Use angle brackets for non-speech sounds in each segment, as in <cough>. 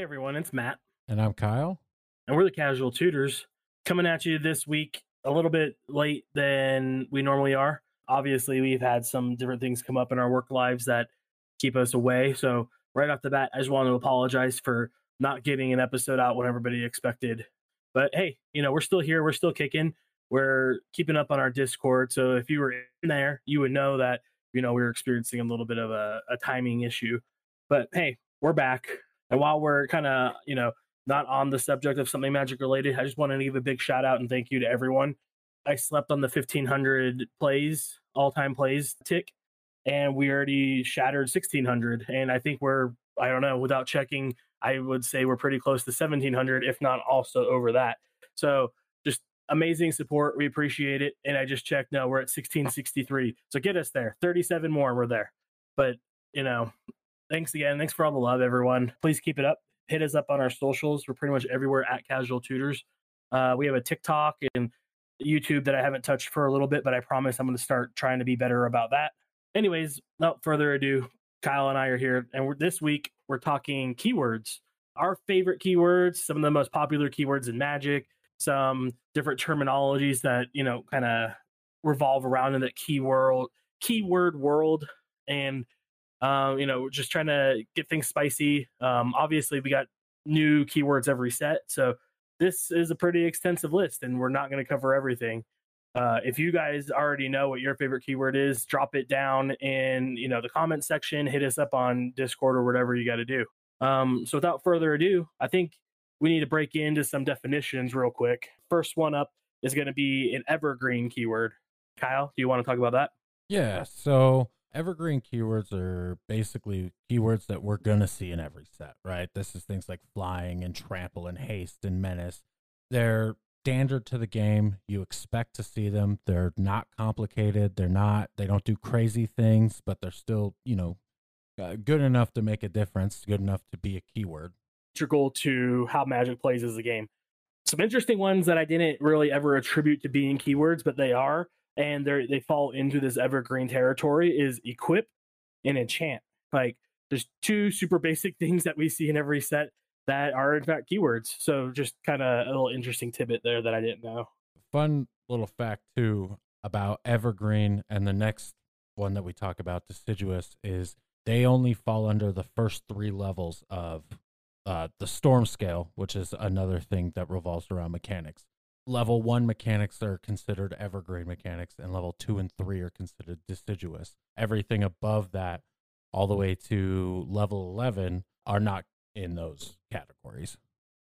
Hey everyone, it's Matt. And I'm Kyle. And we're the Casual Tutors coming at you this week a little bit late than we normally are. Obviously, we've had some different things come up in our work lives that keep us away. So, right off the bat, I just want to apologize for not getting an episode out when everybody expected. But hey, you know, we're still here, we're still kicking, we're keeping up on our Discord. So, if you were in there, you would know that, you know, we were experiencing a little bit of a, a timing issue. But hey, we're back and while we're kind of, you know, not on the subject of something magic related, I just want to give a big shout out and thank you to everyone. I slept on the 1500 plays, all time plays tick, and we already shattered 1600. And I think we're, I don't know, without checking, I would say we're pretty close to 1700, if not also over that. So just amazing support. We appreciate it. And I just checked. No, we're at 1663. So get us there. 37 more. We're there. But, you know, thanks again. Thanks for all the love, everyone. Please keep it up. Hit us up on our socials. We're pretty much everywhere at Casual Tutors. Uh, we have a TikTok and YouTube that I haven't touched for a little bit, but I promise I'm going to start trying to be better about that. Anyways, without further ado, Kyle and I are here, and this week we're talking keywords. Our favorite keywords, some of the most popular keywords in Magic, some different terminologies that you know kind of revolve around in that keyword keyword world, and um, you know, just trying to get things spicy. Um, obviously, we got new keywords every set, so this is a pretty extensive list, and we're not going to cover everything. Uh, if you guys already know what your favorite keyword is, drop it down in you know the comment section. Hit us up on Discord or whatever you got to do. Um, so without further ado, I think we need to break into some definitions real quick. First one up is going to be an evergreen keyword. Kyle, do you want to talk about that? Yeah. So evergreen keywords are basically keywords that we're going to see in every set, right? This is things like flying and trample and haste and menace. They're standard to the game. You expect to see them. They're not complicated. They're not, they don't do crazy things, but they're still, you know, uh, good enough to make a difference, good enough to be a keyword. Integral to how Magic plays as a game. Some interesting ones that I didn't really ever attribute to being keywords, but they are and they they fall into this evergreen territory is equip and enchant. Like there's two super basic <laughs> things that we see in every set that are in fact keywords. So just kind of a little interesting tidbit there that I didn't know. Fun little fact too about evergreen and the next one that we talk about deciduous is they only fall under the first three levels of uh, the storm scale, which is another thing that revolves around mechanics level one mechanics are considered evergreen mechanics, and level two and three are considered deciduous. Everything above that, all the way to level 11, are not in those categories.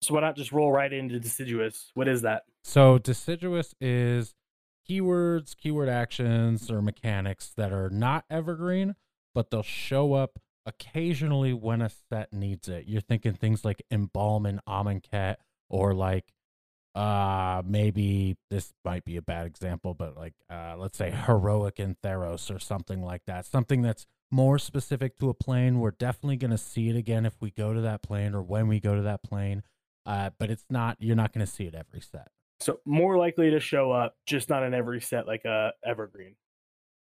So why not just roll right into deciduous? What is that? So deciduous is keywords, keyword actions, or mechanics that are not evergreen, but they'll show up occasionally when a set needs it. You're thinking things like embalm and Amonkhet, or like uh maybe this might be a bad example but like uh let's say heroic in theros or something like that something that's more specific to a plane. We're definitely going to see it again if we go to that plane or when we go to that plane uh but it's not you're not going to see it every set. So more likely to show up just not in every set like a uh, evergreen.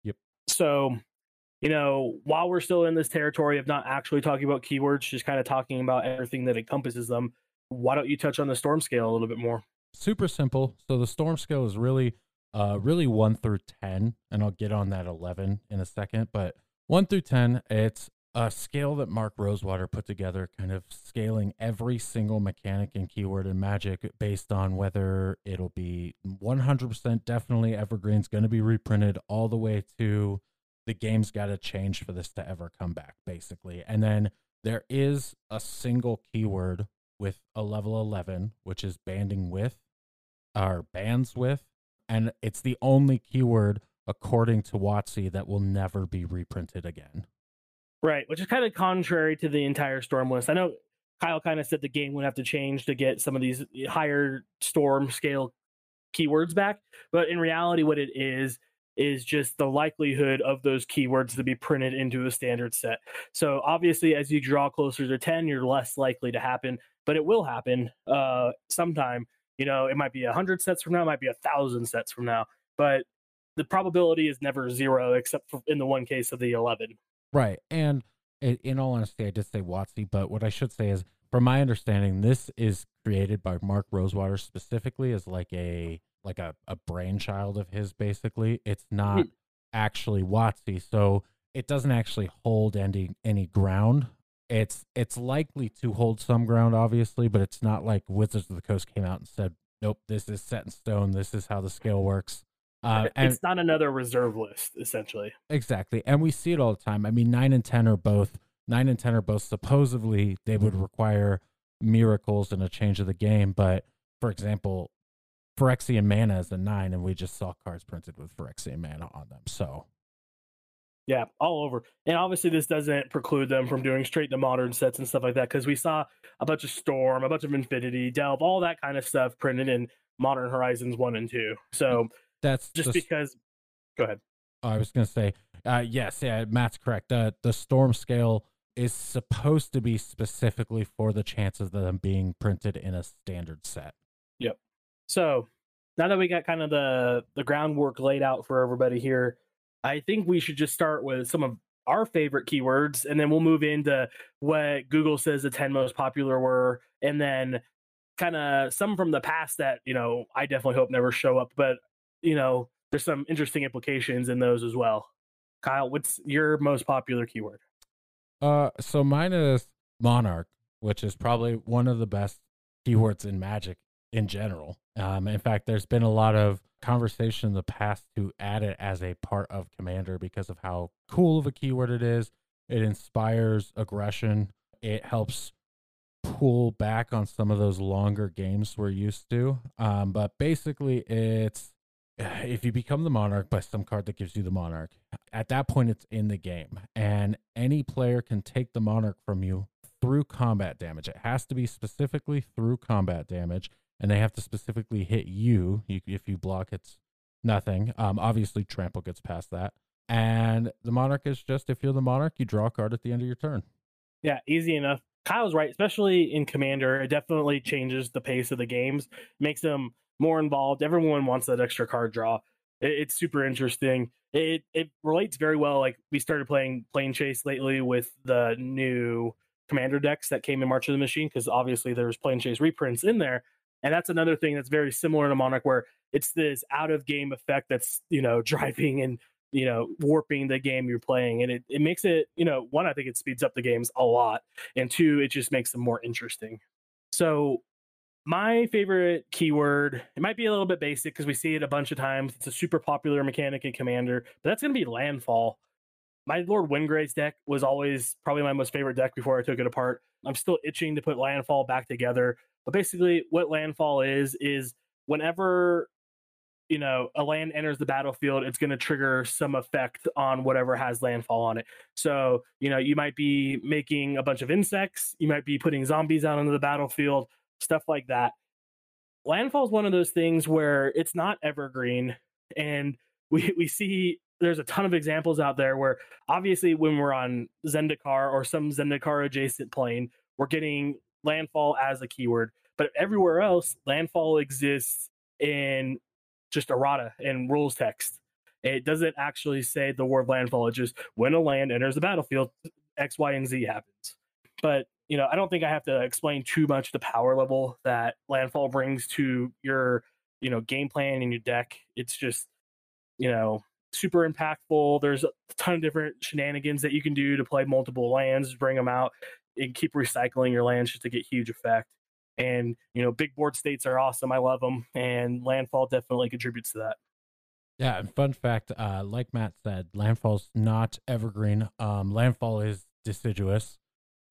Yep. So you know while we're still in this territory of not actually talking about keywords just kind of talking about everything that encompasses them why don't you touch on the storm scale a little bit more super simple. So the storm scale is really, uh, really one through ten, and I'll get on that eleven in a second. But one through ten, it's a scale that Mark Rosewater put together, kind of scaling every single mechanic and keyword in Magic based on whether it'll be 100% definitely evergreen's going to be reprinted all the way to the game's got to change for this to ever come back, basically. And then there is a single keyword with a level 11, which is banding with, or bands with, and it's the only keyword according to WotC that will never be reprinted again. Right, which is kind of contrary to the entire storm list. I know Kyle kind of said the game would have to change to get some of these higher storm scale keywords back, but in reality, what it is is just the likelihood of those keywords to be printed into a standard set. So obviously, as you draw closer to 10, you're less likely to happen but it will happen uh, sometime. You know, it might be a hundred sets from now, it might be a thousand sets from now, but the probability is never zero, except for in the one case of the eleven. Right, and in all honesty, I did say WotC, but what I should say is from my understanding, this is created by Mark Rosewater specifically as like a like a, a brainchild of his basically. It's not Hmm. actually WotC, so it doesn't actually hold any any ground. It's it's likely to hold some ground, obviously, but it's not like Wizards of the Coast came out and said, Nope, this is set in stone, this is how the scale works. Uh, and it's not another reserve list, essentially. Exactly. And we see it all the time. I mean, nine and 10 are both, nine and 10 are both supposedly they would require miracles and a change of the game. But for example, Phyrexian mana is a nine, and we just saw cards printed with Phyrexian mana on them. So, Yeah, all over. And obviously, this doesn't preclude them from doing straight to modern sets and stuff like that because we saw a bunch of Storm, a bunch of Affinity, Delve, all that kind of stuff printed in Modern Horizons 1 and 2. So that's just the- because. Go ahead. I was going to say, uh, yes, yeah, Matt's correct. The the storm scale is supposed to be specifically for the chances of them being printed in a standard set. Yep. So now that we got kind of the the groundwork laid out for everybody here, I think we should just start with some of our favorite keywords, and then we'll move into what Google says the ten most popular were, and then kind of some from the past that you know I definitely hope never show up, but you know there's some interesting implications in those as well. Kyle, what's your most popular keyword? Uh, so mine is Monarch, which is probably one of the best keywords in Magic in general. Um, in fact, there's been a lot of conversation in the past to add it as a part of Commander because of how cool of a keyword it is. It inspires aggression. It helps pull back on some of those longer games we're used to. Um, but basically, it's <sighs> if you become the monarch by some card that gives you the monarch, at that point it's in the game, and any player can take the monarch from you through combat damage. It has to be specifically through combat damage, and they have to specifically hit you. you if you block, it's nothing. Um, obviously, trample gets past that. And the monarch is just if you're the monarch, you draw a card at the end of your turn. Yeah, easy enough. Kyle's right, especially in Commander. It definitely changes the pace of the games, makes them more involved. Everyone wants that extra card draw. It, it's super interesting. It it relates very well. Like we started playing Planechase lately with the new Commander decks that came in March of the Machine because obviously there's Planechase reprints in there, and that's another thing that's very similar to Monarch, where it's this out of game effect that's you know <laughs> driving and you know warping the game you're playing. And it, it makes it you know one i think it speeds up the games a lot and two it just makes them more interesting. So my favorite keyword it might be a little bit basic because we see it a bunch of times. It's a super popular mechanic in commander but that's going to be landfall my lord Windgrace's deck was always probably my most favorite deck before i took it apart. I'm still itching to put landfall back together but basically what landfall is is whenever you know a land enters the battlefield it's going to trigger some effect on whatever has landfall on it. So you know you might be making a bunch of insects you might be putting zombies out onto the battlefield stuff like that. Landfall is one of those things where it's not evergreen and <laughs> we we see there's a ton of examples out there where obviously when we're on zendikar or some zendikar adjacent plane we're getting landfall as a keyword but everywhere else landfall exists in just errata and rules text. It doesn't actually say the word landfall. It just when a land enters the battlefield, X, Y, and Z happens. But you know, I don't think I have to explain too much the power level that landfall brings to your you know game plan and your deck. It's just you know super impactful. There's a ton of different shenanigans that you can do to play multiple lands, bring them out, and keep recycling your lands just to get huge effect. And you know, big board states are awesome. I love them, and landfall definitely contributes to that. Yeah, and fun fact, uh, like Matt said, landfall's not evergreen. Um, landfall is deciduous.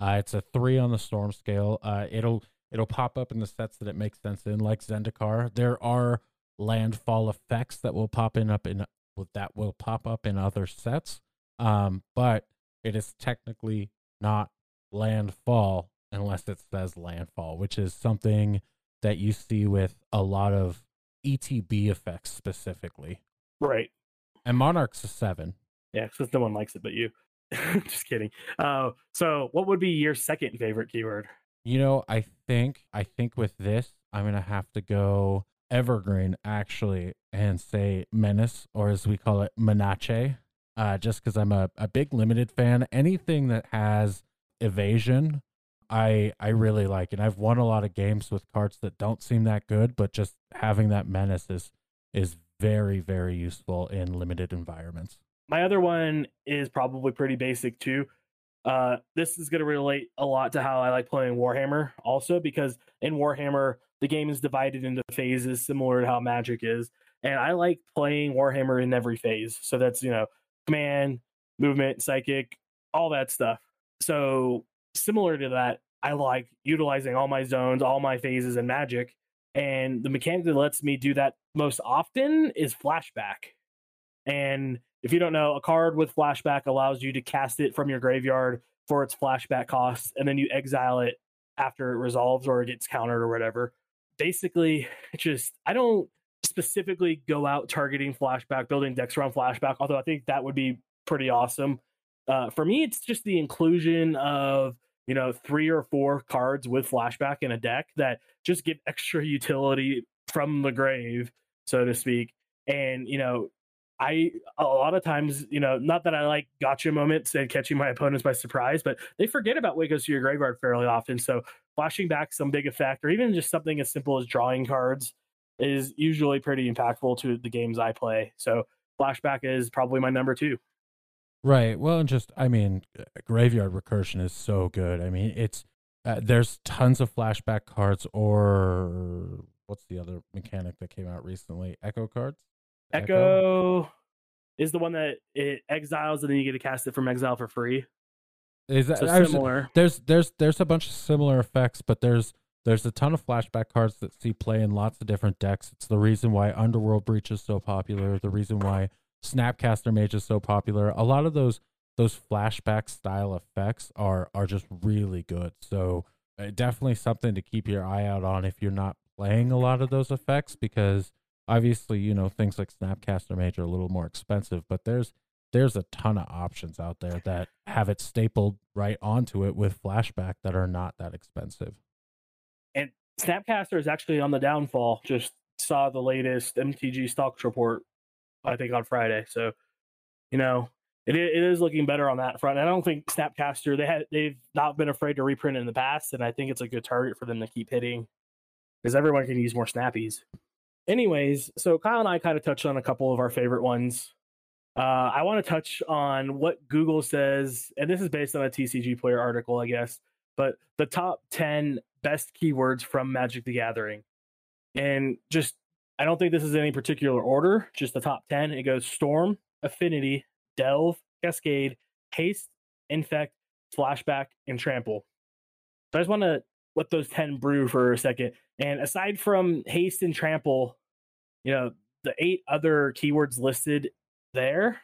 Uh, it's a three on the storm scale. Uh, it'll it'll pop up in the sets that it makes sense in, like Zendikar. There are landfall effects that will pop in up in that will pop up in other sets. Um, but it is technically not landfall unless it says landfall, which is something that you see with a lot of ETB effects specifically. Right. And Monarch's a seven. Yeah, because no one likes it but you. <laughs> Just kidding. Uh, so, what would be your second favorite keyword? You know, I think I think with this, I'm gonna have to go evergreen actually and say menace, or as we call it, menace. Uh, just because I'm a, a big limited fan. Anything that has evasion I I really like, and I've won a lot of games with cards that don't seem that good, but just having that menace is is very very useful in limited environments. My other one is probably pretty basic too. Uh, this is going to relate a lot to how I like playing Warhammer, also because in Warhammer the game is divided into phases, similar to how Magic is, and I like playing Warhammer in every phase. So that's you know command, movement, psychic, all that stuff. So similar to that, I like utilizing all my zones, all my phases in Magic, and the mechanic that lets me do that most often is flashback. And if you don't know, a card with flashback allows you to cast it from your graveyard for its flashback costs, and then you exile it after it resolves or it gets countered or whatever. Basically, <laughs> just I don't specifically go out targeting flashback, building decks around flashback, although I think that would be pretty awesome. Uh, for me, it's just the inclusion of you know three or four cards with flashback in a deck that just give extra utility from the grave, so to speak. And you know, I a lot of times, you know, not that I like gotcha moments and catching my opponents by surprise, but they forget about what goes to your graveyard fairly often. So flashing back some big effect, or even just something as simple as drawing cards, is usually pretty impactful to the games I play. So flashback is probably my number two. Right. Well, and just I mean, graveyard recursion is so good. I mean, it's uh, there's tons of flashback cards, or what's the other mechanic that came out recently? Echo cards. Echo, Echo, is the one that it exiles and then you get to cast it from exile for free. Is that so similar? There's there's there's a bunch of similar effects, but there's there's a ton of flashback cards that see play in lots of different decks. It's the reason why Underworld Breach is so popular. The reason why Snapcaster Mage is so popular. A lot of those those flashback style effects are are just really good. So uh, definitely something to keep your eye out on if you're not playing a lot of those effects because obviously you know things like snapcaster mage are a little more expensive but there's there's a ton of options out there that have it stapled right onto it with flashback that are not that expensive. And snapcaster is actually on the downfall. Just saw the latest mtg stocks report i think on friday. So you know it, it is looking better on that front. I don't think snapcaster they had they've not been afraid to reprint in the past and i think it's a good target for them to keep hitting because everyone can use more snappies. Anyways, so Kyle and I kind of touched on a couple of our favorite ones. Uh, I want to touch on what Google says, and this is based on a TCG Player article, I guess, but the top 10 best keywords from Magic the Gathering. And just, I don't think this is any particular order, just the top 10. It goes Storm, Affinity, Delve, Cascade, Haste, Infect, Flashback, and Trample. So I just want to let those 10 brew for a second. And aside from Haste and Trample, you know, the eight other keywords listed there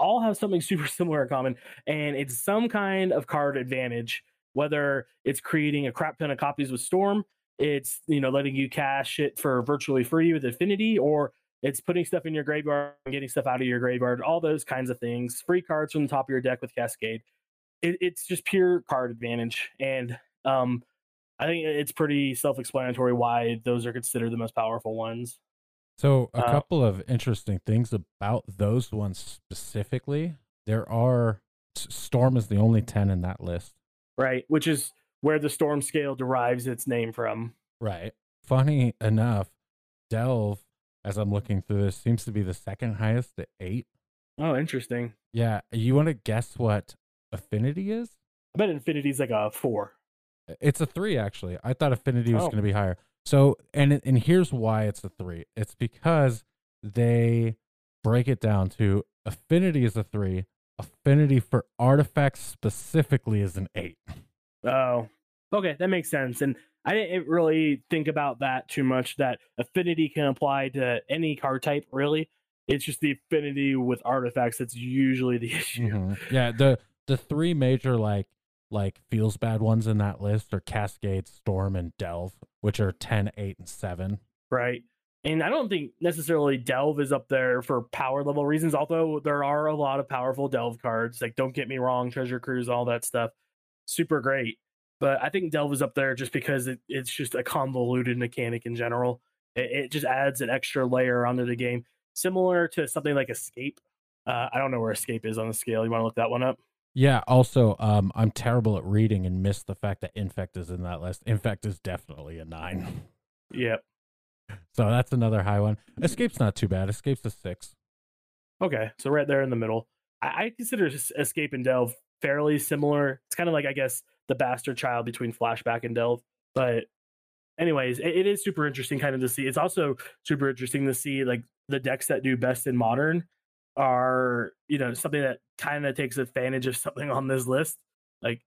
all have something <laughs> super similar in common, and it's some kind of card advantage. Whether it's creating a crap ton of copies with Storm, it's you know letting you cash it for virtually free with Affinity, or it's putting stuff in your graveyard and getting stuff out of your graveyard. All those kinds of things. Free cards from the top of your deck with Cascade. It, it's just pure card advantage, and um, I think it's pretty self-explanatory why those are considered the most powerful ones. So, a uh, couple of interesting things about those ones specifically. There are Storm is the only 10 in that list. Right, which is where the Storm scale derives its name from. Right. Funny enough, Delve, as I'm looking through this, seems to be the second highest at eight. Oh, interesting. Yeah. You want to guess what Affinity is? I bet Affinity is like a four. It's a three, actually. I thought Affinity was oh. going to be higher. So and and here's why it's a three. It's because they break it down to affinity is a three, affinity for artifacts specifically is an eight. Oh, okay, that makes sense. And I didn't really think about that too much. That affinity can apply to any card type, really. It's just the affinity with artifacts that's usually the <laughs> issue. Mm-hmm. Yeah, the the three major like like feels bad ones in that list are Cascade, Storm, and Delve, which are 10, 8, and 7. Right. And I don't think necessarily Delve is up there for power level reasons, although there are a lot of powerful Delve cards. Like, don't get me wrong, Treasure Cruise, all that stuff, super great. But I think Delve is up there just because it, it's just a convoluted mechanic in general. It, it, just adds an extra layer onto the game, similar to something like Escape. Uh, I don't know where Escape is on the scale. You want to look that one up? Yeah. Also, um, I'm terrible at reading and missed the fact that Infect is in that list. Infect is definitely a nine. Yep. <laughs> So that's another high one. Escape's not too bad. Escape's a six. Okay, so right there in the middle. I, I consider Escape and Delve fairly similar. It's kind of like I guess the bastard child between Flashback and Delve. But anyways, it, it is super interesting kind of to see. It's also super interesting to see like the decks that do best in modern are you know something that kind of takes advantage of something <laughs> on this list. Like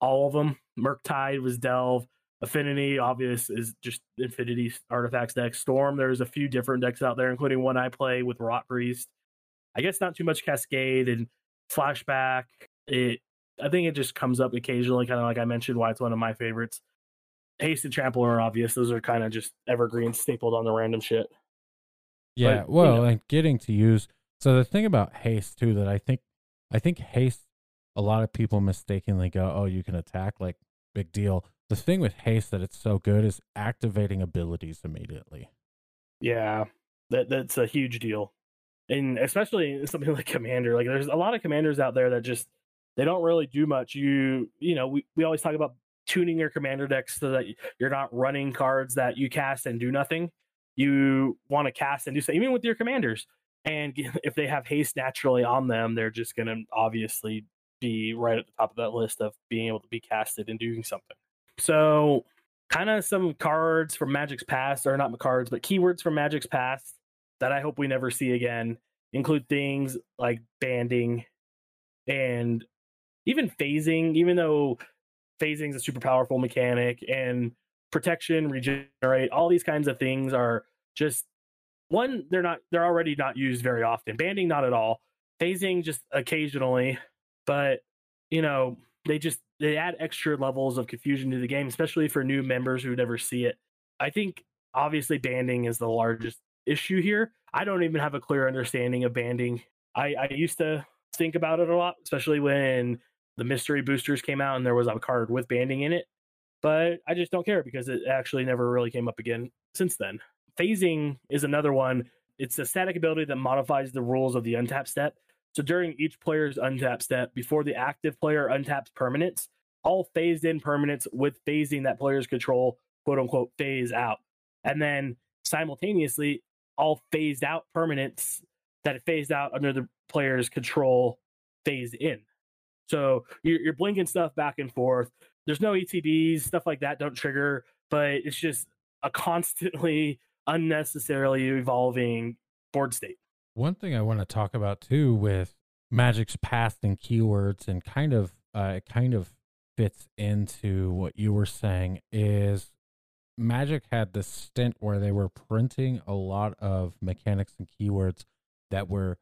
all of them, Murktide was Delve. Affinity, obvious, is just Affinity artifacts deck. Storm, there's a few different decks out there, including one I play with Rot Priest. I guess not too much Cascade and Flashback. It, I think it just comes up occasionally, kind of like I mentioned, why it's one of my favorites. Haste and Trample are obvious; those are kind of just evergreen, stapled on the random shit. Yeah, but, well, you know. and getting to use. So the thing about haste too that I think, I think haste. A lot of people mistakenly go, "Oh, you can attack." Like big deal. The thing with haste that it's so good is activating abilities immediately. Yeah, that that's a huge deal, and especially something <laughs> like commander. Like, there's a lot of commanders out there that just they don't really do much. You you know, we we always talk about tuning your commander decks so that you're not running cards that you cast and do nothing you want to cast and do so, even with your commanders. And <laughs> if they have haste naturally on them, they're just going to obviously be right at the top of that list of being able to be casted and doing something. So, kind of some cards from Magic's past, or not cards, but keywords from Magic's past that I hope we never see again include things like banding and even phasing, even though phasing is a super powerful mechanic and protection, regenerate, all these kinds of things are just one, they're not they're already not used very often. Banding not at all. Phasing just occasionally, but you know, they just they add extra levels of confusion to the game, especially for new members who never see it. I think obviously banding is the largest issue here. I don't even have a clear understanding of banding. I, I used to think about it a lot, especially when the mystery boosters came out and there was a card with banding in it but I just don't care because it actually never really came up again since then. Phasing is another one. It's a static ability that modifies the rules of the untap step. So during each player's untap step, before the active player untaps permanents, all phased in permanents with phasing that player's control, quote unquote, phase out. And then simultaneously, all phased out permanents that phased out under the player's control phase in. So you're, you're blinking stuff back and forth there's no ETBs, stuff like that don't trigger, but it's just a constantly unnecessarily evolving board state. One thing I want to talk about too with Magic's past and keywords and kind of uh, it kind of fits into what you were saying is Magic had this stint where they were printing a lot of mechanics and keywords that were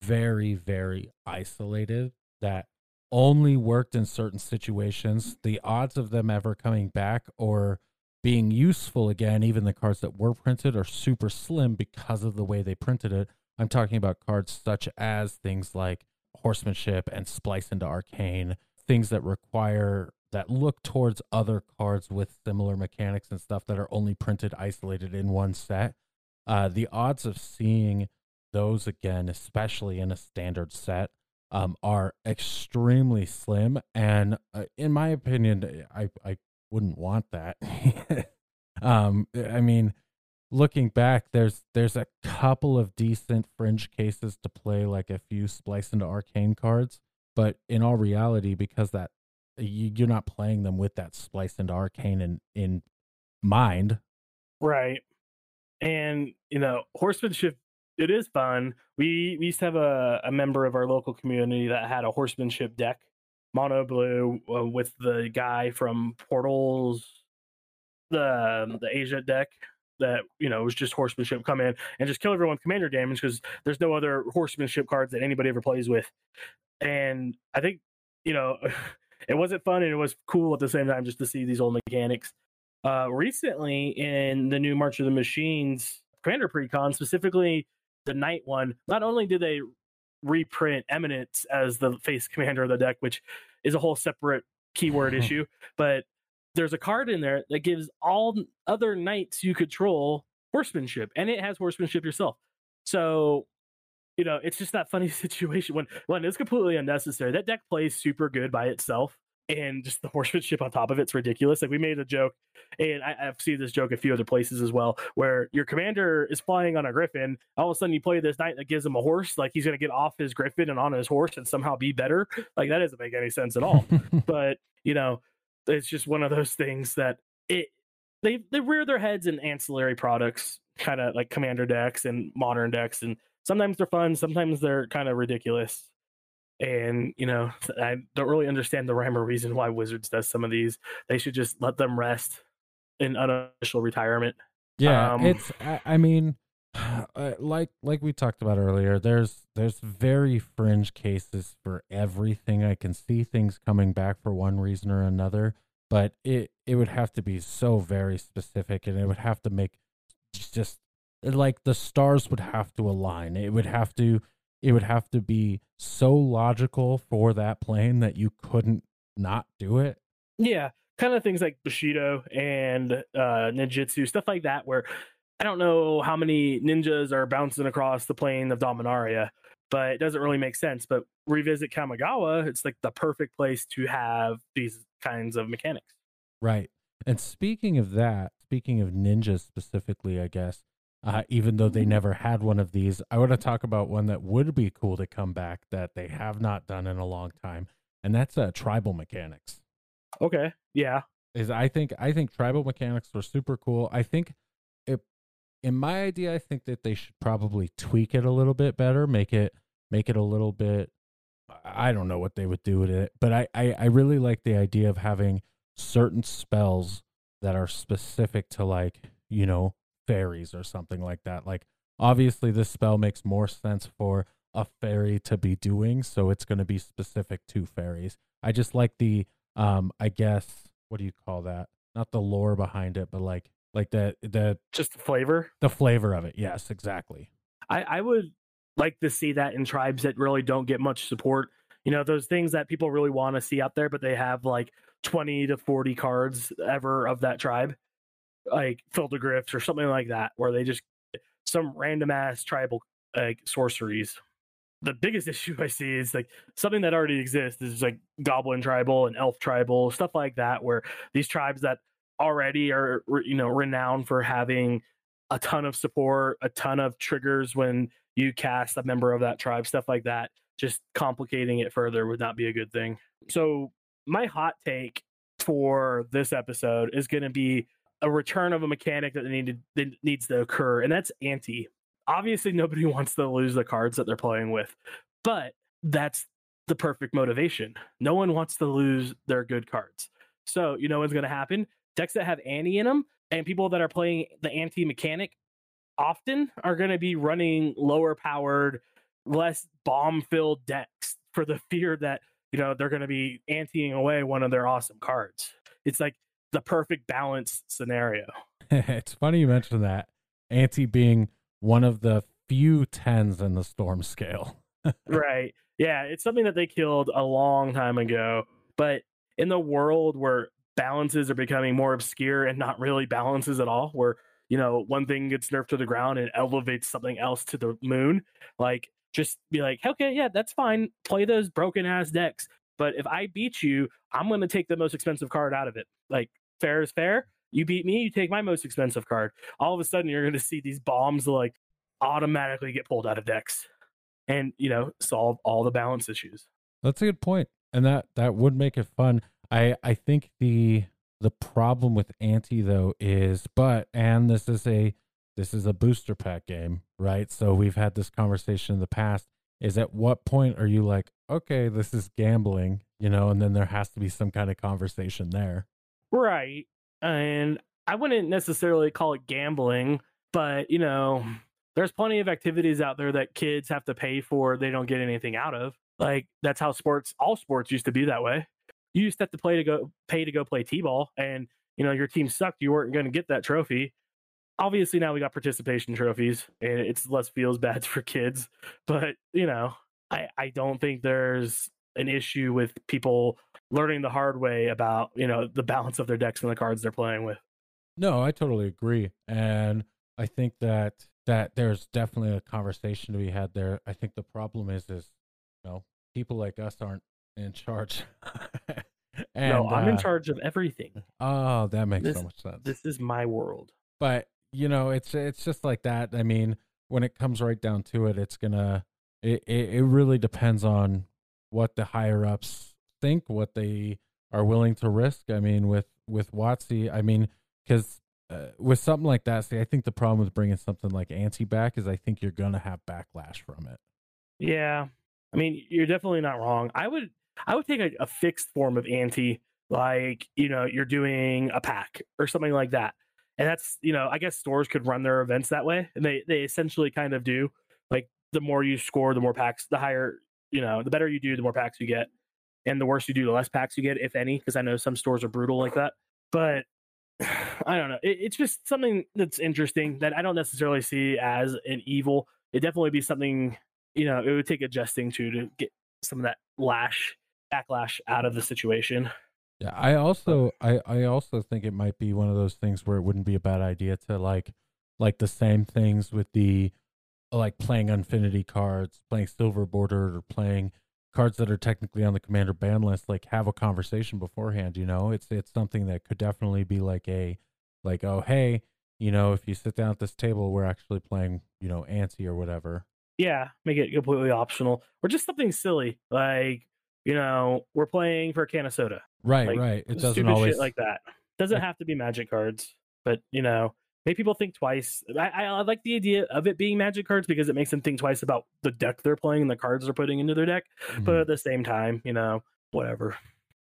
very, very isolated that only worked in certain situations. The odds of them ever coming back or being useful again, even the cards that were printed, are super slim because of the way they printed it. I'm talking about cards such as things like horsemanship and splice into arcane, things that require that look towards other cards with similar mechanics and stuff that are only printed isolated in one set. Uh, the odds of seeing those again, especially in a standard set, um, are extremely slim, and uh, in my opinion, I I wouldn't want that. <laughs> um, I mean, looking back, there's there's a couple of decent fringe cases to play like a few splice into arcane cards, but in all reality, because that you, you're not playing them with that splice into arcane in in mind, right? And you know, horsemanship it is fun. We we used to have a, a member of our local community that had a horsemanship deck, mono blue, uh, with the guy from Portals, the the Asia deck that you know was just horsemanship come in and just kill everyone with commander damage because there's no other horsemanship cards that anybody ever plays with. And I think you know <laughs> it wasn't fun and it was cool at the same time just to see these old mechanics. Uh, recently in the new March of the Machines Commander Precon, specifically the night one, not only did they reprint Eminence as the face commander of the deck, which is a whole separate keyword <laughs> issue, but there's a card in there that gives all other knights you control horsemanship, and it has horsemanship yourself. So you know, it's just that funny <laughs> situation when when it's completely unnecessary. That deck plays super good by itself, and just the horsemanship on top of it's ridiculous. Like we made a joke, and I, have seen this joke a few other places as well, where your commander is flying on a griffin. All of a sudden, you play this knight that gives him a horse, like he's going to get off his griffin and on his horse and somehow be better. Like that doesn't make any sense at all. <laughs> but you know, it's just one of those things that it they they rear their heads in ancillary products, kind of like commander decks and modern decks, and sometimes they're fun, sometimes they're kind of ridiculous and you know i don't really understand the rhyme or reason why wizards does some of these. They should just let them rest in unofficial retirement. Yeah um, it's I, I mean <sighs> uh, like like we talked about earlier there's there's very fringe cases for everything. I can see things coming back for one reason or another but it it would have to be so very specific and it would have to make just like the stars would have to align. It would have to it would have to be so logical for that plane that you couldn't not do it. Yeah, kind of things like Bushido and uh, ninjutsu, stuff like that, where I don't know how many ninjas are bouncing across the plane of Dominaria, but it doesn't really make sense. But revisit Kamigawa, it's like the perfect place to have these kinds of mechanics. Right. And speaking of that, speaking of ninjas specifically, I guess, uh, even though they never had one of these. I want to talk about one that would be cool to come back that they have not done in a long time, and that's uh, tribal mechanics. Okay, yeah. Is I think I think tribal mechanics are super cool. I think it, in my idea, I think that they should probably tweak it a little bit better, make it make it a little bit. I don't know what they would do with it, but I, I, I really like the idea of having certain spells that are specific to like you know fairies or something like that. Like obviously this spell makes more sense for a fairy to be doing, so it's going to be specific to fairies. I just like the um I guess what do you call that? Not the lore behind it, but like like the the just the flavor. The flavor of it. Yes, exactly. I I would like to see that in tribes that really don't get much support. You know, those things that people really want to see out there, but they have like 20 to 40 cards ever of that tribe like Fildegriffs or something like that, where they just some random ass tribal like sorceries. The biggest <laughs> issue I see is like something that already exists is like Goblin tribal and Elf tribal stuff like that, where these tribes that already are you know renowned for having a ton of support, a ton of triggers when you cast a member of that tribe, stuff like that. Just complicating it further would not be a good thing. So my hot take for this episode is going to be a return of a mechanic that needed that needs to occur, and that's ante. Obviously, nobody <laughs> wants to lose the cards that they're playing with, but that's the perfect motivation. No one wants to lose their good cards. So you know what's going to happen? Decks that have ante in them, and people that are playing the ante mechanic often are going to be running lower powered, less bomb filled decks for the <laughs> fear that you know they're going to be anteing away one of their awesome cards. It's like the perfect balance scenario. <laughs> it's funny you mentioned that. Ante being one of the few tens in the storm scale. <laughs> right. Yeah, it's something that they killed a long time ago. But in the world where balances are becoming more obscure and not really balances at all, where you know one thing gets nerfed to the ground and elevates something else to the moon, like just be like, okay, yeah, that's fine. Play those broken ass decks. But if I beat you, I'm going to take the most expensive card out of it. Like fair is fair. You beat me, you take my most expensive card. All of a sudden, you're going to see these bombs like automatically get pulled out of decks, and you know solve all the balance issues. That's a good point, and that that would make it fun. I I think the the problem with ante though is, but and this is a this is a booster pack game, right? So we've had this conversation in the past. Is at what point are you like, okay, this is gambling, you know, and then there has to be some kind of conversation there. Right. And I wouldn't necessarily call it gambling, but you know, there's plenty of activities out there that kids have to pay for they don't get anything out of. Like that's how sports all sports used to be that way. You used to have to play to go pay to go play T-ball and you know your team sucked, you weren't going to get that trophy. Obviously now we got participation trophies and it's less feels bad <laughs> for kids, but you know, I I don't think there's an issue with people learning the hard way about you know the balance of their decks and the cards they're playing with. No, I totally agree, and I think that that there's definitely a conversation to be had there. I think the problem is, is you know, people like us aren't in charge. <laughs> and, no, I'm uh, in charge of everything. Oh, that makes this, so much sense. This is my world. But you know, it's it's just like that. I mean, when it comes right down to it, it's gonna it it, it really depends on what the higher ups think, what they are willing to risk. I mean, with with WotC, I mean, because uh, with something like that, see, I think the problem with bringing something like ante back is I think you're gonna have backlash from it. Yeah, I mean, you're definitely not wrong. I would I would take a, a fixed form of ante, like you know, you're doing a pack or something like that, and that's you know, I guess stores could run their events that way, and they they essentially kind of do. Like the more you score, the more packs, the higher you know, the better you do, the more packs you get, and the worse you do, the less packs you get, if any. Because I know some stores are brutal like that, but <sighs> I don't know. It, it's just something that's interesting that I don't necessarily see as an evil. It definitely be something you know it would take adjusting to to get some of that lash backlash out of the situation. Yeah, I also I I also think it might be one of those things where it wouldn't be a bad idea to like like the same things with the like playing Unfinity cards, playing Silver Bordered, or playing cards that are technically on the commander ban list like have a conversation beforehand you know? It's it's something that could definitely be like a like oh hey you know if you sit down at this table we're actually playing you know ante or whatever. Yeah make it completely optional or just something silly like you know we're playing for a can of soda. Right like, right. It doesn't always like that. Doesn't have to be magic cards but you know make people think twice. I, I, like the idea of it being magic cards because it makes them think twice about the deck they're playing and the cards they're putting into their deck. Mm-hmm. But at the same time, you know, whatever,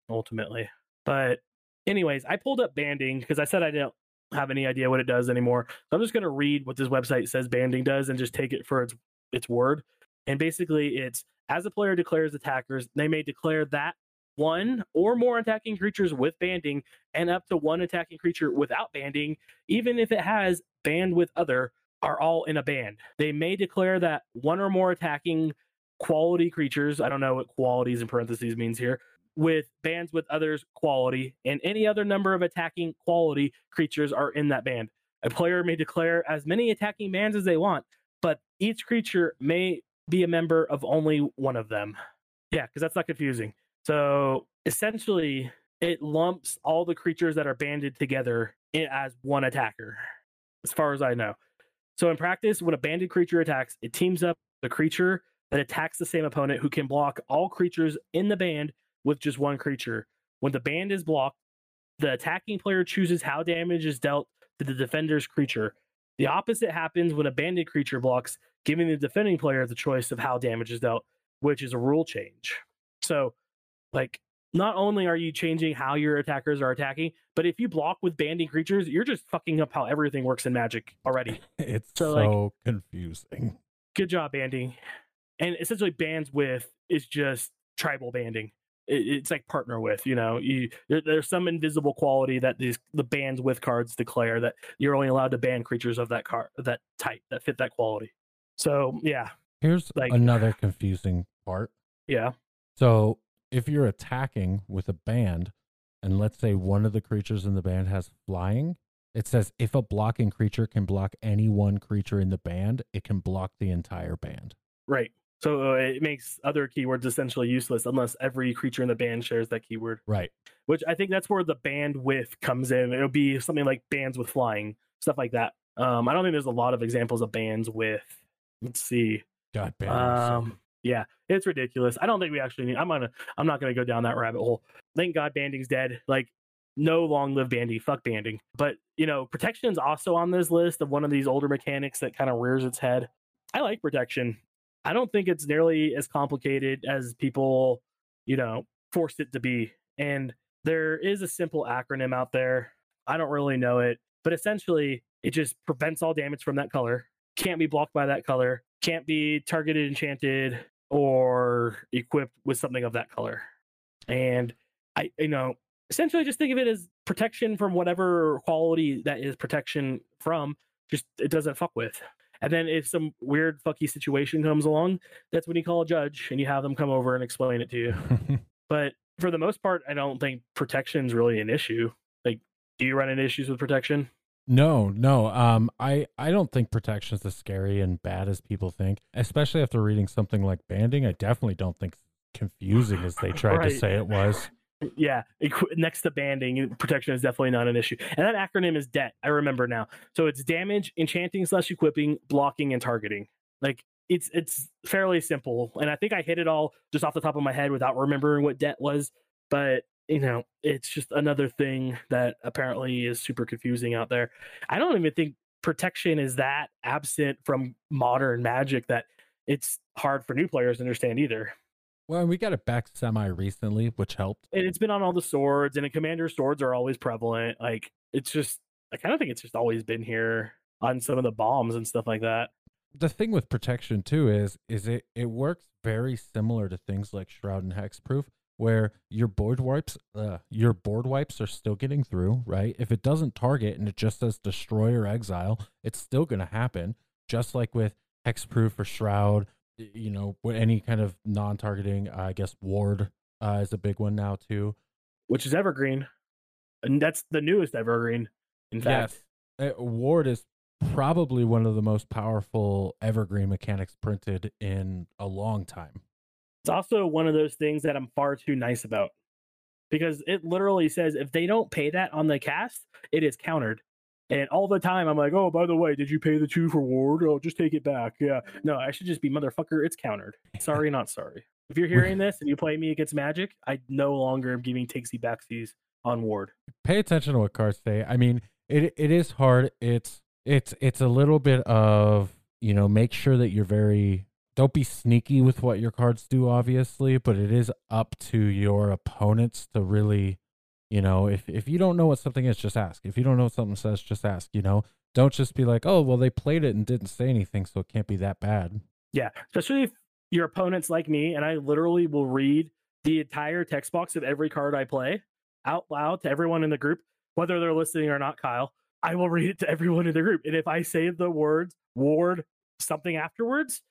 ultimately. But, anyways, I pulled up banding because I said I didn't have any idea what it does anymore. So I'm just going to read what this website says banding does and just take it for its its word. And basically, it's as a player declares attackers, they may declare that one or more attacking creatures with banding and up to one attacking creature without banding, even if it has band with other, are all in a band. They may declare that one or more attacking quality creatures, I don't know what qualities in parentheses means here, with bands with others quality, and any other number of attacking quality creatures are in that band. A player may declare as many attacking bands as they want, but each creature may be a member of only one of them. Yeah, because that's not confusing. So essentially, it lumps all the creatures that are banded together as one attacker, as far as I know. So in practice, when a banded creature attacks, it teams up the creature that attacks the same opponent who can block all creatures in the band with just one creature. When the band is blocked, the attacking player chooses how damage is dealt to the defender's creature. The opposite happens when a banded creature blocks, giving the defending player the choice of how damage is dealt, which is a rule change. So like, not only are you changing how your attackers are attacking, but if you block with banding creatures, you're just fucking up how everything works in Magic already. <laughs> it's so, so like, confusing. Good job, banding. And essentially, bands with is just tribal banding. It, it's like partner with. You know, you there, there's some invisible quality that these the bands with cards declare that you're only allowed to ban creatures of that card that type that fit that quality. So yeah. Here's like another confusing part. Yeah. So if you're attacking with a band, and let's say one of the creatures in the band has flying, it says if a blocking creature can block any one creature in the band, it can block the entire band. Right. So uh, it makes other keywords essentially useless unless every creature in the band shares that keyword. Right. Which I think that's where the band with comes in. It'll be something like bands with flying, stuff like that. Um, I don't think there's a lot of examples of bands with. Let's see. God, band. Um, yeah, it's ridiculous. I don't think we actually need. I'm gonna. I'm not gonna go down that rabbit hole. Thank God, banding's dead. Like, no long live bandy. Fuck banding. But you know, protection's also on this list of one of these older mechanics that kind of rears its head. I like protection. I don't think it's nearly as complicated as people, you know, forced it to be. And there is a simple acronym out there. I don't really know it, but essentially, it just prevents all damage from that color. Can't be blocked by that color. Can't be targeted, enchanted, or equipped with something of that color. And I, you know, essentially just think of it as protection from whatever quality that is protection from, just it doesn't fuck with. And then if some weird fucky situation comes along, that's when you call a judge and you have them come over and explain it to you. <laughs> but for the most part, I don't think protection is really an issue. Like, do you run into issues with protection? No, no. Um, I I don't think protection is as scary and bad as people think. Especially after reading something like banding, I definitely don't think confusing as they <laughs> tried Right. to say it was. Yeah, next to banding, protection is definitely not an issue. And that acronym is DET. I remember now. So it's damage, enchanting slash equipping, blocking, and targeting. Like it's it's fairly simple. And I think I hit it all just off the top of my head without remembering what DET was. But you know, it's just another thing that apparently is super confusing out there. I don't even think protection is that absent from modern magic that it's hard for new players to understand either. Well, we got it back semi recently, which helped. and it's been on all the swords and in commander swords are always prevalent like it's just i kind of think it's just always been here on some of the bombs and stuff like that The thing with protection too is is it it works very similar to things like shroud and hexproof, where your board wipes, uh, your board wipes are still getting through, right? If it doesn't target and it just says destroy or exile, it's still going to happen. Just like with hexproof or shroud, you know, any kind of non-targeting, I guess ward uh, is a big one now too. which is evergreen and that's the newest evergreen in fact Uh, ward is probably one of the most powerful evergreen mechanics printed in a long time. It's also one of those things that i'm far too nice about. Because it literally says if they don't pay that on the cast it is countered. And all the time i'm like oh by the way did you pay the two for ward? Oh just take it back. Yeah. No i should just be motherfucker. It's countered. Sorry not sorry. If you're <laughs> hearing this and you play me against magic i no longer am giving takesy backsies on ward. Pay attention to what cards say. I mean, it it is hard. It's it's it's a little bit of you know make sure that you're very don't be sneaky with what your cards do, obviously, but it is up to your opponents to really, you know, if if you don't know what something is, just ask. If you don't know what something says, just ask. You know, don't just be like, oh well, they played it and didn't say anything, so it can't be that bad. Yeah, especially if your opponent's like me, and I literally will read the entire text box of every card I play out loud to everyone in the group, whether they're listening or not. Kyle, I will read it to everyone in the group, and if I say the words "ward" something afterwards,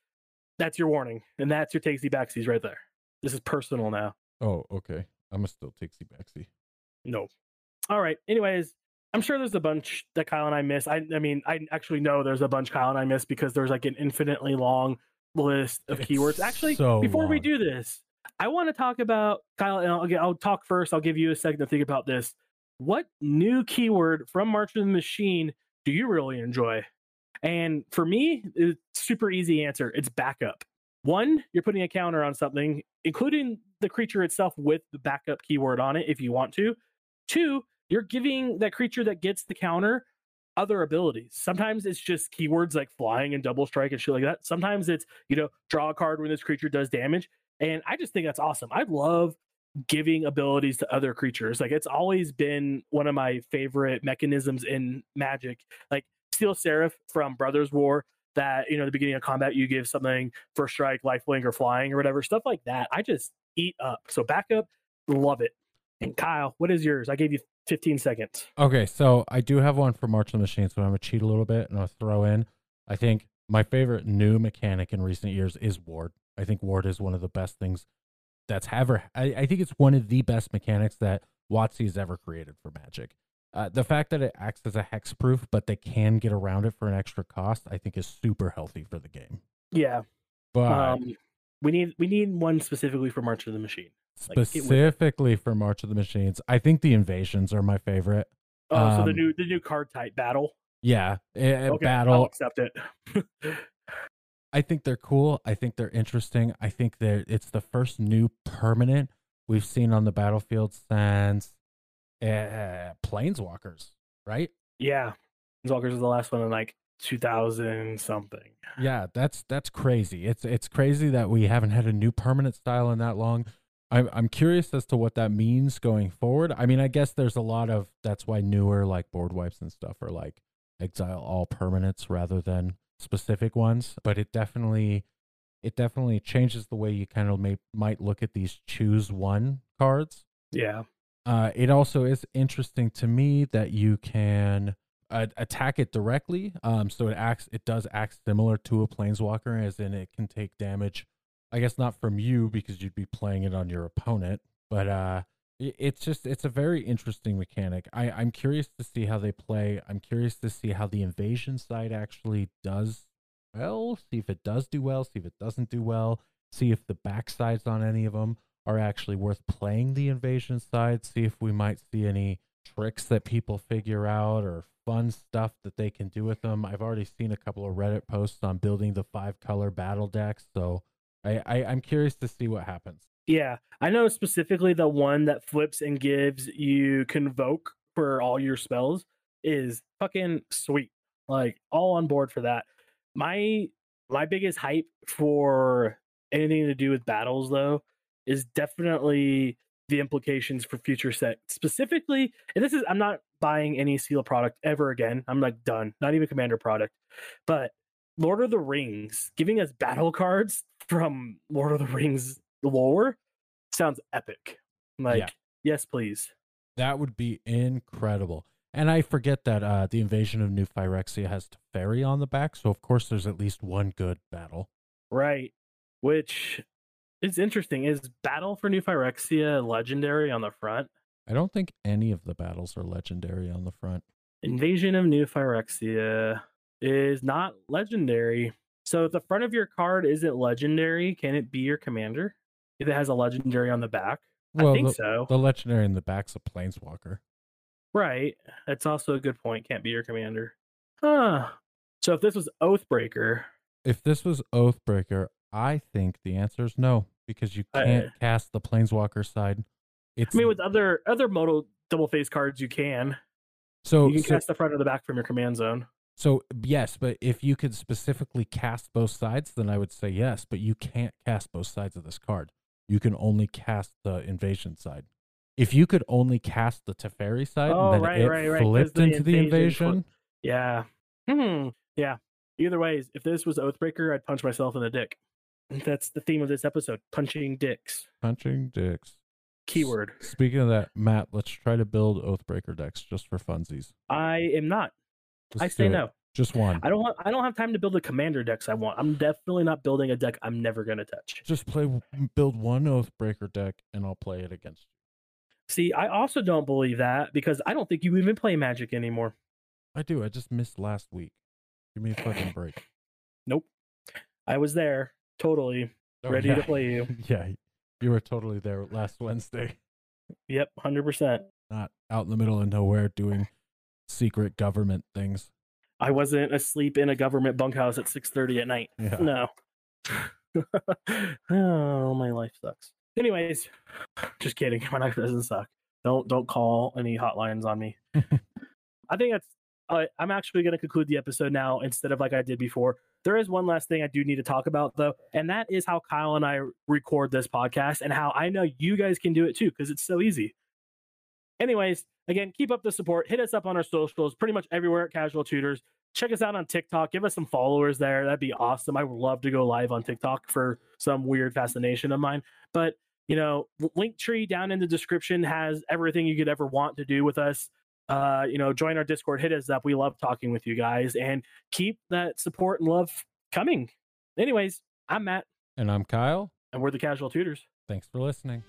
that's your warning, and that's your takesy backsies right there. This is personal now. Oh, okay. I'm gonna still takesy Backsy. No. All right. Anyways, I'm sure there's a bunch that Kyle and I miss. I, I mean, I actually know there's a bunch Kyle and I miss because there's like an infinitely long list of It's keywords. Actually, so before we do this, I want to talk about Kyle. And I'll, I'll talk first. I'll give you a second to think about this. What new keyword from March of the Machine do you really enjoy? And for me, it's super easy answer. It's backup. One, you're putting a counter on something, including the creature itself with the backup keyword on it if you want to. Two, you're giving that creature that gets the counter other abilities. Sometimes it's just keywords like flying and double strike and shit like that. Sometimes it's, you know, draw a card when this creature does damage. And I just think that's awesome. I love giving abilities to other creatures. Like it's always been one of my favorite mechanisms in Magic. Like Steel Seraph from Brothers War, that you know, the beginning of combat, you give something first strike, lifelink, or flying or whatever stuff like that. I just eat up. So backup, love it. And Kyle, what is yours? I gave you 15 seconds. Okay, so I do have one for March of the Machines, but I'm gonna cheat a little bit and I'll throw in. I think my favorite new mechanic in recent years is Ward. I think Ward is one of the best things that's ever. I, I think it's one of the best mechanics that WotC has ever created for Magic. Uh, the fact that it acts as a hex proof, but they can get around it for an extra cost, I think is super healthy for the game. Yeah. But Um, we need we need one specifically for March of the Machine. like, get with it. specifically for March of the Machines, I think the invasions are my favorite. Oh, so the Um, new the new card type battle. Yeah, Okay, I'll battle. accept it. <laughs> I think they're cool. I think they're interesting. I think that it's the first new permanent we've seen on the battlefield since uh, Planeswalkers, right? yeah, Walkers was the last one in like 2000 something. Yeah, that's that's crazy. It's it's crazy that we haven't had a new permanent style in that long. I'm I'm curious as to what that means going forward. I mean, I guess there's a lot of that's why newer like board wipes and stuff are like exile all permanents rather than specific ones. But it definitely it definitely changes the way you kind of may, might look at these choose one cards. Yeah, Uh, it also is interesting to me that you can uh, attack it directly. Um, so it acts, it does act similar to a planeswalker, as in it can take damage. I guess not from you because you'd be playing it on your opponent, but uh, I- It's just it's a very interesting mechanic. I I'm curious to see how they play. I'm curious to see how the invasion side actually does well. See if it does do well. See if it doesn't do well. See if the backsides on any of them are actually worth playing the invasion side. See if we might see any tricks that people figure out or fun stuff that they can do with them. I've already seen a couple of Reddit posts on building the five color battle decks, so I, I I'm curious to see what happens. Yeah, I know specifically the one that flips and gives you convoke for all your spells is fucking sweet. Like all on board for that. My my biggest hype for anything to do with battles though is definitely the implications for future set. Specifically and this is i'm not buying any seal product ever again. I'm like done. Not even commander product. But lord of the rings giving us battle cards from lord of the rings lore sounds epic. Like yes please. That would be incredible. And I forget that uh, the invasion of New Phyrexia has Teferi on the back, so of course there's at least one good battle. right. Which is interesting is battle for new phyrexia legendary on the front I don't think any of the battles are legendary on the front. Invasion of New Phyrexia is not legendary. So if the front of your card isn't legendary, can it be your commander? If it has a legendary on the back? Well, I think the, so. the legendary in the back's a planeswalker. Right. That's also a good point. Can't be your commander. Huh. So if this was Oathbreaker, If this was Oathbreaker, I think the answer is no, because you can't cast the planeswalker side. It's I mean with other other modal double face cards you can. so You can so, cast the front or the back from your command zone. so yes, but if you could specifically cast both sides, then I would say yes. But you can't cast both sides of this card. You can only cast the invasion side. If you could only cast the Teferi side, Oh, and then right, it right, right, flipped the into the invasion invasion. Yeah. Hmm. Yeah. Either way, if this was Oathbreaker, I'd punch myself in the dick. That's the theme of this episode: punching dicks. Punching dicks. Keyword. Speaking of that, Matt, let's try to build Oathbreaker decks just for funsies. I am not. Just I say it. no. Just one. I don't want. I don't have time to build the commander decks I want. I'm definitely not building a deck I'm never gonna touch. Just play, build one Oathbreaker deck, and I'll play it against you. See, I also don't believe that because I don't think you even play Magic anymore. I do. I just missed last week. Give me a fucking break. <laughs> Nope. I was there, totally Oh, ready yeah. to play you. <laughs> yeah, you were totally there last Wednesday, Yep, hundred percent. not out in the middle of nowhere doing secret government things. I wasn't asleep in a government bunkhouse at six thirty at night. Yeah. No. <laughs> oh, my life sucks. Anyways, just kidding. <laughs> My life doesn't suck. Don't don't call any hotlines on me. I think that's. Uh, I'm actually going to conclude the episode now instead of like I did before. There is one last thing I do need to talk about though, and that is how Kyle and I record this podcast and how I know you guys can do it too because it's so easy. Anyways, again, keep up the support. Hit us up on our socials, pretty much everywhere at Casual Tutors check us out on TikTok. Give us some followers there. That'd be awesome. I would love to go live on TikTok for some weird fascination of mine. But you know, link tree down in the description has everything you could ever want to do with us. Uh, you know, join our Discord, hit us up. We love talking with you guys and keep that support and love coming. Anyways, I'm Matt, And I'm Kyle. and we're the Casual Tutors. Thanks for listening.